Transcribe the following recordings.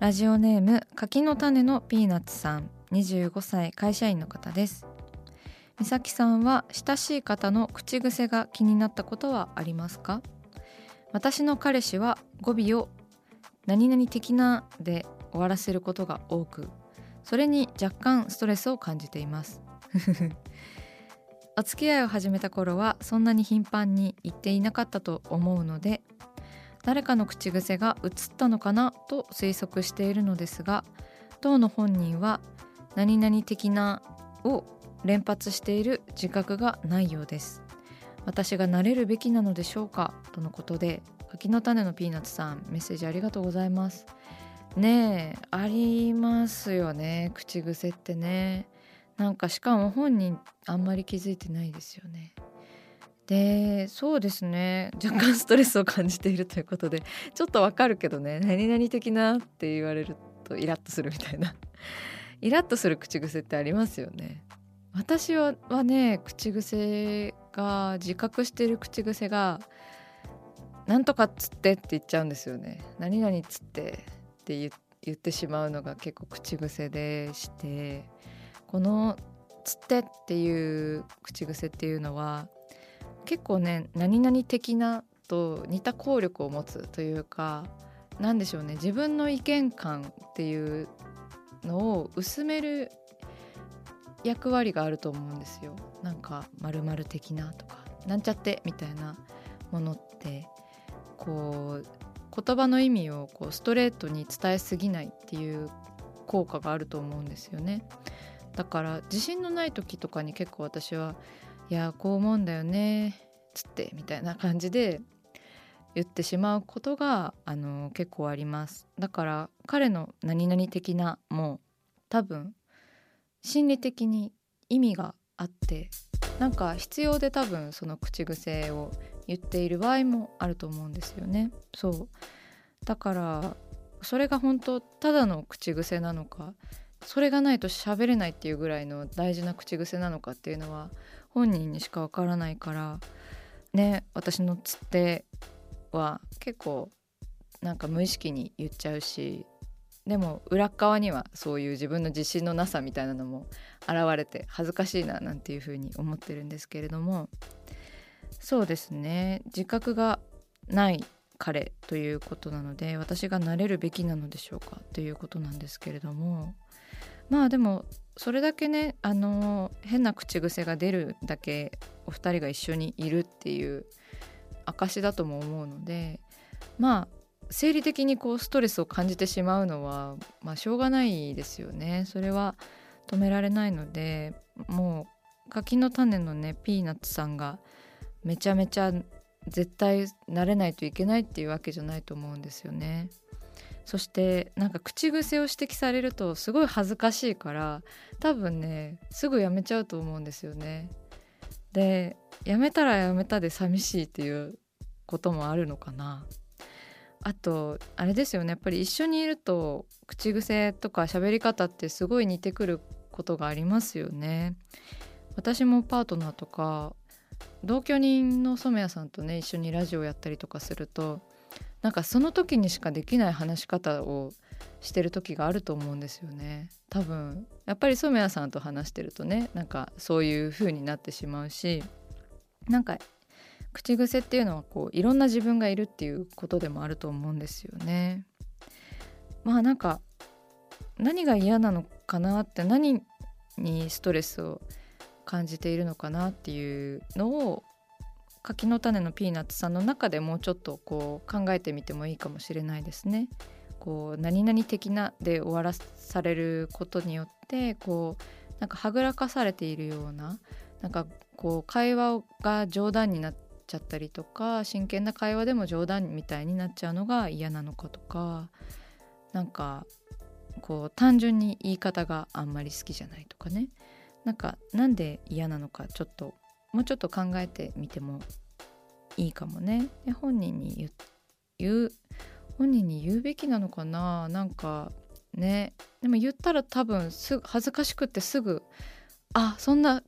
ラジオネーム柿の種のピーナッツさん。25歳会社員の方です。美咲さんは親しい方の口癖が気になったことはありますか？私の彼氏は語尾を何々的なで終わらせることが多くそれに若干ストレスを感じています。お付き合いを始めた頃はそんなに頻繁に言っていなかったと思うので誰かの口癖が移ったのかなと推測しているのですが当の本人は何々的なを連発している自覚がないようです。私が慣れるべきなのでしょうかとのことで柿の種のピーナッツさんメッセージありがとうございます。ねえありますよね口癖ってね。なんかしかも本人あんまり気づいてないですよね。でそうですね。若干ストレスを感じているということでちょっとわかるけどね何々的なって言われるとイラッとするみたいな。イラッとする口癖ってありますよね。私はね口癖が自覚している口癖が「なんとかっつって」って言っちゃうんですよね「何々っつって」って言言ってしまうのが結構口癖でしてこの「つって」っていう口癖っていうのは結構ね何々的なと似た効力を持つというか何でしょうね自分の意見感っていうのを薄める役割があると思うんですよ。なんか〇〇的なとかなんちゃってみたいなものってこう言葉の意味をこうストレートに伝えすぎないっていう効果があると思うんですよね。だから自信のない時とかに結構私はいやこう思うんだよねつってみたいな感じで言ってしまうことがあの結構あります。だから彼の何々的なも多分心理的に意味があってなんか必要で多分その口癖を言っている場合もあると思うんですよね。そう。だからそれが本当ただの口癖なのかそれがないと喋れないっていうぐらいの大事な口癖なのかっていうのは本人にしかわからないからね私のつっては結構なんか無意識に言っちゃうしでも裏側にはそういう自分の自信のなさみたいなのも現れて恥ずかしいななんていうふうに思ってるんですけれどもそうですね。自覚がない彼ということなので私がなれるべきなのでしょうかということなんですけれどもまあでもそれだけねあの変な口癖が出るだけお二人が一緒にいるっていう証だとも思うのでまあ生理的にこうストレスを感じてしまうのはまあしょうがないですよねそれは止められないのでもう柿の種のねピーナッツさんがめちゃめちゃ絶対慣れないといけないっていうわけじゃないと思うんですよね。そしてなんか口癖を指摘されるとすごい恥ずかしいから多分ねすぐやめちゃうと思うんですよね。でやめたらやめたで寂しいっていうこともあるのかな。あとあれですよねやっぱり一緒にいると口癖とか喋り方ってすごい似てくることがありますよね。私もパートナーとか同居人の染谷さんとね一緒にラジオやったりとかするとなんかその時にしかできない話し方をしてる時があると思うんですよね多分やっぱり染谷さんと話してるとねなんかそういう風になってしまうしなんか口癖っていうのはこういろんな自分がいるっていうことでもあると思うんですよね。まあなんか何が嫌なのかなって何にストレスを感じているのかなっていうのを柿の種のピーナッツさんの中でもうちょっとこう考えてみてもいいかもしれないですね。こう何々的なで終わらされることによってこうなんかはぐらかされているようななんかこう会話が冗談になっちゃったりとか真剣な会話でも冗談みたいになっちゃうのが嫌なのかとかなんかこう単純に言い方があんまり好きじゃないとかねなんかなんで嫌なのかちょっともうちょっと考えてみてもいいかもね。で本人に言う本人に言うべきなのかな？なんかねでも言ったら多分す恥ずかしくってすぐ「あそんな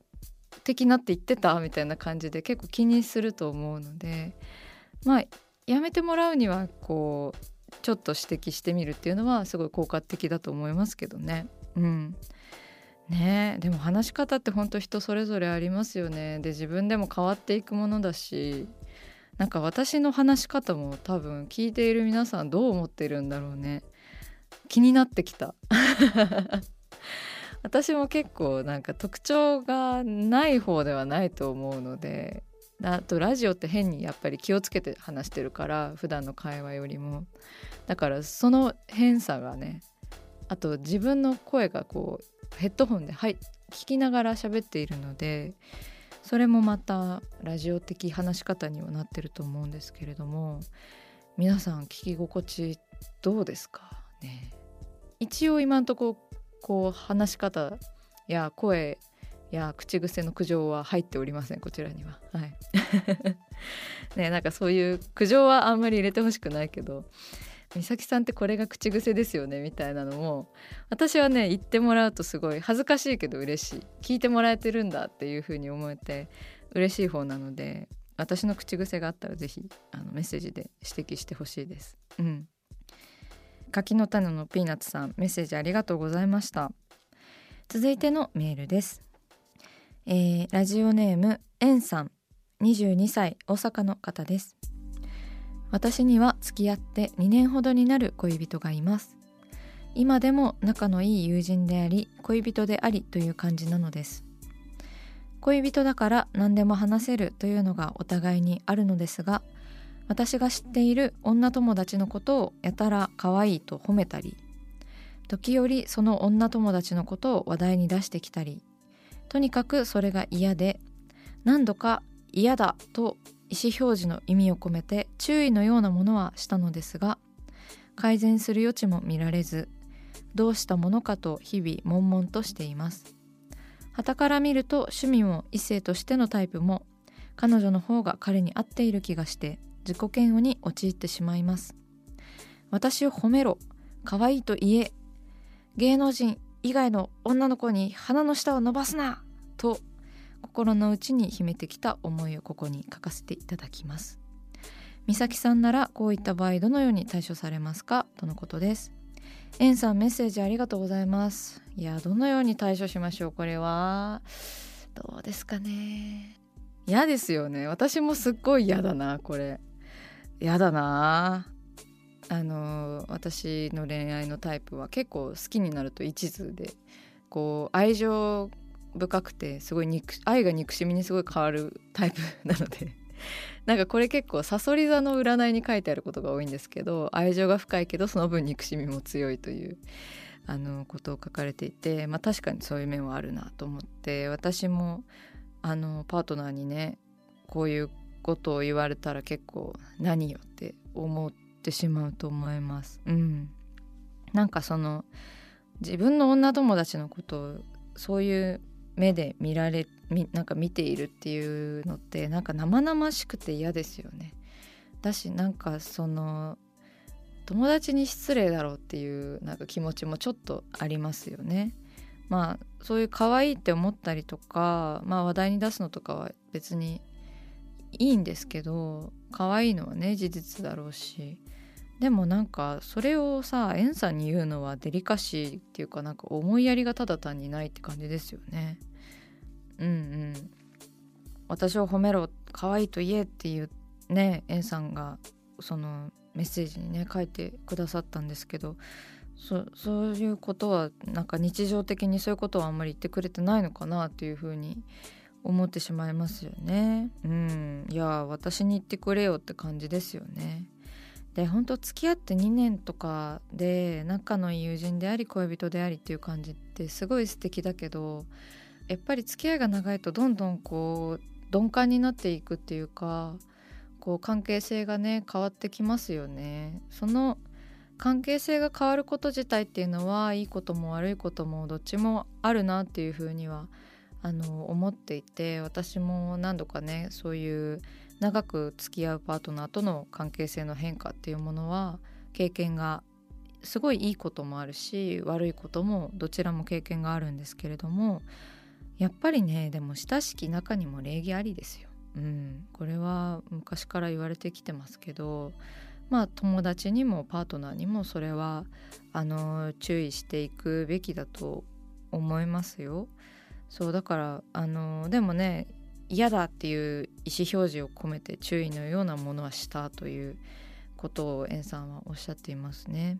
的なって言ってた?」みたいな感じで結構気にすると思うのでまあやめてもらうにはこうちょっと指摘してみるっていうのはすごい効果的だと思いますけどね。うんねでも話し方って本当人それぞれありますよね。で自分でも変わっていくものだしなんか私の話し方も多分聞いている皆さんどう思ってるんだろうね。気になってきた。私も結構なんか特徴がない方ではないと思うのであとラジオって変にやっぱり気をつけて話してるから普段の会話よりも。だからその変さがねあと自分の声がこうヘッドホンで、はい、聞きながら喋っているのでそれもまたラジオ的話し方にはなってると思うんですけれども皆さん聞き心地どうですかね？一応今んとここう話し方や声や口癖の苦情は入っておりません。こちらには。はい。ねなんかそういう苦情はあんまり入れてほしくないけど。美咲さんってこれが口癖ですよねみたいなのも私はね言ってもらうとすごい恥ずかしいけど嬉しい。聞いてもらえてるんだっていう風に思えて嬉しい方なので私の口癖があったら是非あのメッセージで指摘してほしいです。うん、柿の種のピーナッツさんメッセージありがとうございました。続いてのメールです、えー、ラジオネームエンさん。22歳大阪の方です。私には付き合って2年ほどになる恋人がいます。今でも仲のいい友人であり恋人でありという感じなのです。恋人だから何でも話せるというのがお互いにあるのですが私が知っている女友達のことをやたら可愛いと褒めたり時折その女友達のことを話題に出してきたりとにかくそれが嫌で何度か嫌だと意思表示の意味を込めて注意のようなものはしたのですが改善する余地も見られずどうしたものかと日々悶々としています。傍から見ると趣味も異性としてのタイプも彼女の方が彼に合っている気がして自己嫌悪に陥ってしまいます。私を褒めろ可愛いと言え芸能人以外の女の子に鼻の下を伸ばすなと心の内に秘めてきた思いをここに書かせていただきます。美咲さんならこういった場合どのように対処されますか？とのことです。エンさんメッセージありがとうございます。いやどのように対処しましょう？これは。どうですかね。嫌ですよね。私もすっごい嫌だなこれ。嫌だな。あの私の恋愛のタイプは結構好きになると一途でこう愛情深くてすごい憎愛が憎しみにすごい変わるタイプなので なんかこれ結構さそり座の占いに書いてあることが多いんですけど愛情が深いけどその分憎しみも強いというあのことを書かれていて、まあ、確かにそういう面はあるなと思って私もあのパートナーにねこういうことを言われたら結構何よって思ってしまうと思います。うん、なんかその自分の女友達のことをそういう目で見られなんか見ているっていうのってなんか生々しくて嫌ですよね。だしなんかその友達に失礼だろうっていうなんか気持ちもちょっとありますよね。まあそういう可愛いって思ったりとか、まあ、話題に出すのとかは別にいいんですけど可愛いのはね事実だろうしでもなんかそれをさエンさんに言うのはデリカシーっていうかなんか思いやりがただ単にないって感じですよね。うんうん私を褒めろ可愛いと言えっていうねエンさんがそのメッセージにね書いてくださったんですけどそそういうことはなんか日常的にそういうことはあんまり言ってくれてないのかなっていうふうに思ってしまいますよね。うんいや私に言ってくれよって感じですよね。で本当付き合って2年とかで仲のいい友人であり恋人でありっていう感じってすごい素敵だけどやっぱり付き合いが長いとどんどんこう鈍感になっていくっていうかこう関係性がね変わってきますよね。その関係性が変わること自体っていうのはいいことも悪いこともどっちもあるなっていうふうにはあの思っていて私も何度かねそういう長く付き合うパートナーとの関係性の変化っていうものは経験がすごいいいこともあるし悪いこともどちらも経験があるんですけれどもやっぱりねでも親しき中にも礼儀ありですよ。うん、これは昔から言われてきてますけどまあ友達にもパートナーにもそれはあの注意していくべきだと思いますよ。そうだからあのでもね嫌だっていう意思表示を込めて注意のようなものはしたということをエンさんはおっしゃっていますね。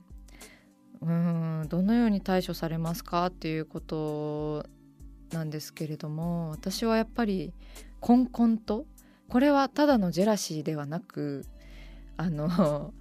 うんどのように対処されますかっていうことなんですけれども私はやっぱりこんこんとこれはただのジェラシーではなくあの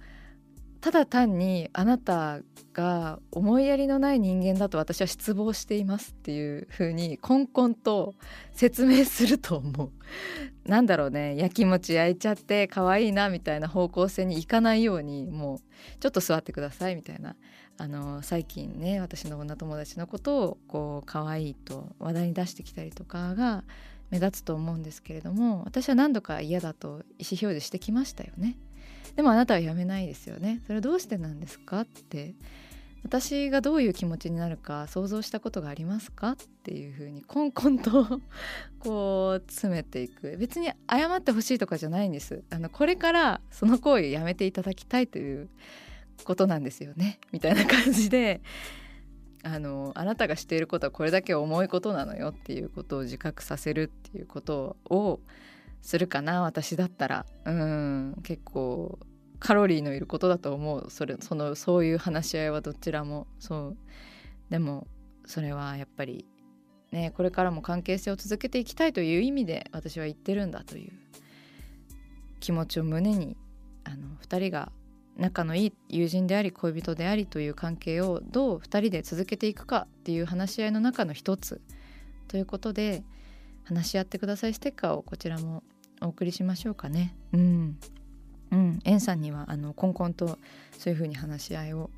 ただ単にあなたが思いやりのない人間だと私は失望していますっていう風にこんこんと説明すると思う。なんだろうねやきもち焼いちゃって可愛いなみたいな方向性にいかないようにもうちょっと座ってくださいみたいなあの最近ね私の女友達のことをこう可愛いと話題に出してきたりとかが目立つと思うんですけれども私は何度か嫌だと意思表示してきましたよね。でもあなたはやめないですよね。それどうしてなんですかって。私がどういう気持ちになるか想像したことがありますかっていうふうにコンコンと こう詰めていく。別に謝ってほしいとかじゃないんです。あのこれからその行為をやめていただきたいということなんですよね。みたいな感じであのあなたがしていることはこれだけ重いことなのよっていうことを自覚させるっていうことをするかな私だったら。うん結構カロリーのいることだと思う。それそのそういう話し合いはどちらも。そう。でもそれはやっぱりねこれからも関係性を続けていきたいという意味で私は言ってるんだという。気持ちを胸にあの2人が仲のいい友人であり恋人でありという関係をどう2人で続けていくかっていう話し合いの中の一つということで話し合ってくださいステッカーをこちらもお送りしましょうかね。うん、うん、エンさんにはあのコンコンとそういう風に話し合いを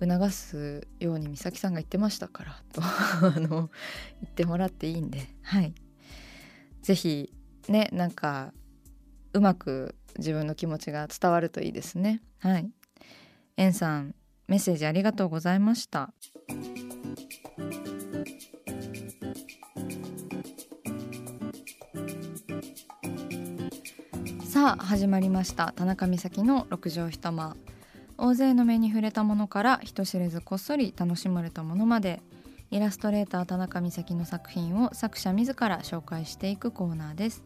促すように美咲さんが言ってましたからと あの言ってもらっていいんで。はい。是非ねなんかうまく自分の気持ちが伝わるといいですね。はい。エンさんメッセージありがとうございましたさあ始まりました。田中美咲の六畳一間。大勢の目に触れたものから人知れずこっそり楽しまれたものまで。イラストレーター田中美咲の作品を作者自ら紹介していくコーナーです。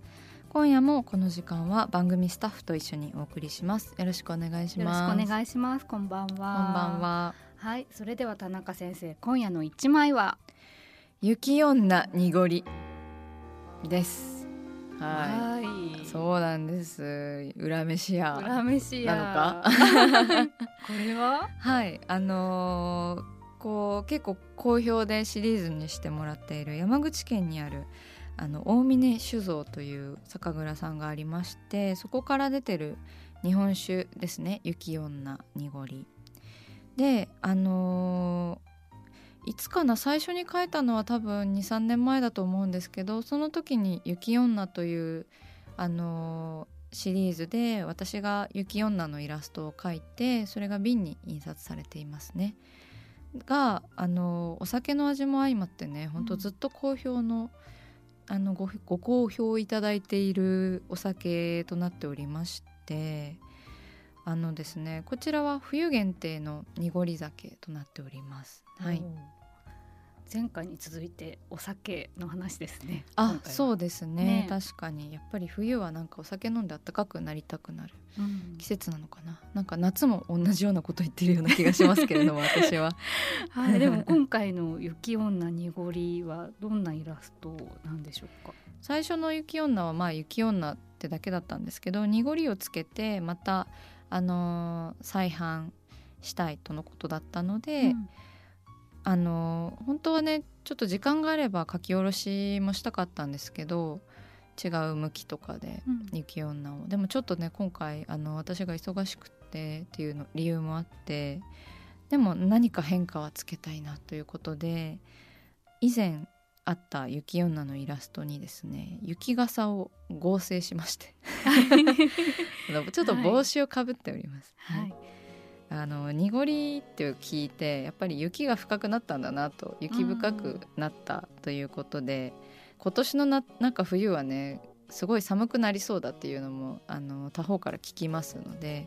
今夜もこの時間は番組スタッフと一緒にお送りします。よろしくお願いします。よろしくお願いします。こんばんは。こんばんは。はいそれでは田中先生今夜の一枚は？雪女濁りですはい、そうなんです。裏飯屋。裏飯屋。なのか？これは？はい。あのー、こう結構好評でシリーズにしてもらっている山口県にあるあの大峰酒造という酒蔵さんがありましてそこから出てる日本酒ですね。雪女濁り。であのーいつかな最初に書いたのは多分23年前だと思うんですけどその時に「雪女」というあのシリーズで私が雪女のイラストを描いてそれが瓶に印刷されていますね。があのお酒の味も相まってねほんとずっと好評の,、あのごご好評いただいているお酒となっておりましてあのですねこちらは冬限定の濁り酒となっております。はい、前回に続いてお酒の話ですね。あそうですね。ね。確かに。やっぱり冬はなんかお酒飲んで暖かくなりたくなるうん。季節なのかな。なんか夏も同じようなこと言ってるような気がしますけれども 私は。はい、でも今回の雪女濁りはどんなイラストなんでしょうか？最初の雪女はまあ雪女ってだけだったんですけど濁りをつけてまたあのー再販したいとのことだったので、うん。あのー本当はねちょっと時間があれば書き下ろしもしたかったんですけど違う向きとかでうん。雪女を。でもちょっとね今回あの私が忙しくってっていうの理由もあってでも何か変化はつけたいなということで以前あった雪女のイラストにですね雪傘を合成しまして ちょっと帽子をかぶっております。はい。あの濁りって聞いてやっぱり雪が深くなったんだなと雪深くなったということで今年のななんか冬はねすごい寒くなりそうだっていうのもあの他方から聞きますので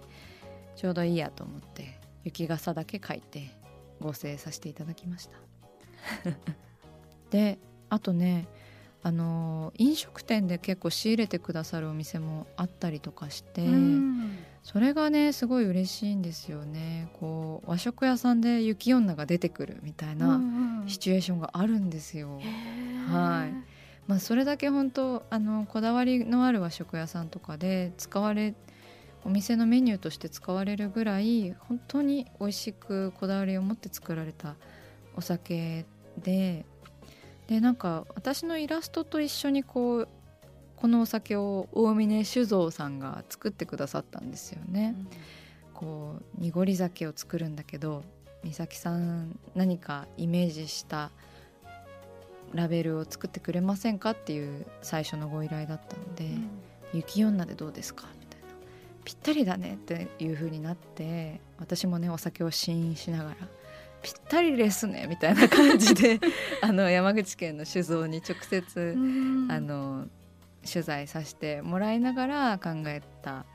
ちょうどいいやと思って雪傘だけ書いて合成させていただきました。であとねあの飲食店で結構仕入れてくださるお店もあったりとかして。うん。それがねすごい嬉しいんですよね。こう和食屋さんで雪女が出てくるみたいなシチュエーションがあるんですよ、はい。まあそれだけ本当あのこだわりのある和食屋さんとかで使われお店のメニューとして使われるぐらい本当に美味しくこだわりを持って作られたお酒ででなんか私のイラストと一緒にこうこのお酒を大峰酒造さんが作ってくださったんですよね。こう濁り酒を作るんだけど美咲さん何かイメージしたラベルを作ってくれませんかっていう最初のご依頼だったので「雪女でどうですか?」みたいな「ぴったりだね」っていう風になって私もねお酒を試飲しながら「ぴったりですね」みたいな感じで あの山口県の酒造に直接あの取材させてもらいながら考えた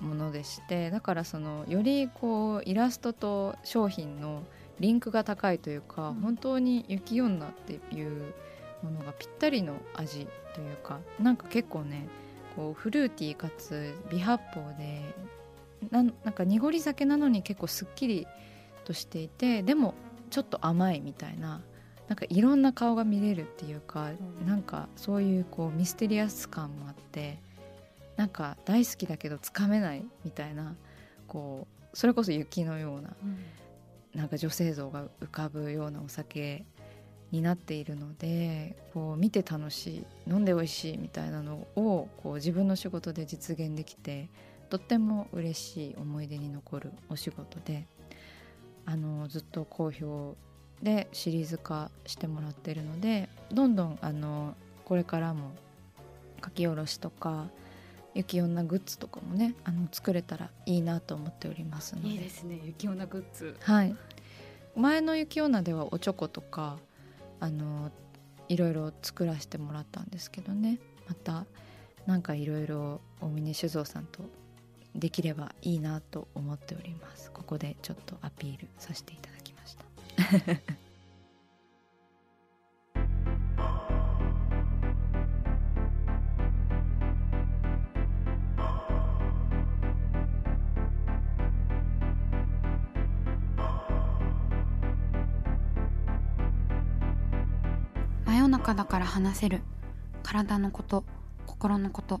ものでしてだからそのよりこうイラストと商品のリンクが高いというか、うん。本当に雪女っていうものがぴったりの味というかなんか結構ねこうフルーティーかつ微発泡でなんなんか濁り酒なのに結構すっきりとしていてでもちょっと甘いみたいななんかいろんな顔が見れるっていうか、うん。なんかそういうこうミステリアス感もあってなんか大好きだけどつかめないみたいなこうそれこそ雪のようななんか女性像が浮かぶようなお酒になっているのでこう見て楽しい飲んで美味しいみたいなのをこう自分の仕事で実現できてとっても嬉しい思い出に残るお仕事であのずっと好評でシリーズ化してもらってるのでどんどんあのこれからも書き下ろしとか雪女グッズとかもねあの作れたらいいなと思っておりますので。いいですね雪女グッズ。はい、前の雪女ではおちょことかあのいろいろ作らせてもらったんですけどね。またなんかいろいろ大峰酒造さんとできればいいなと思っております。ここでちょっとアピールさせていただきました。真夜中だから話せる。体のこと心のこと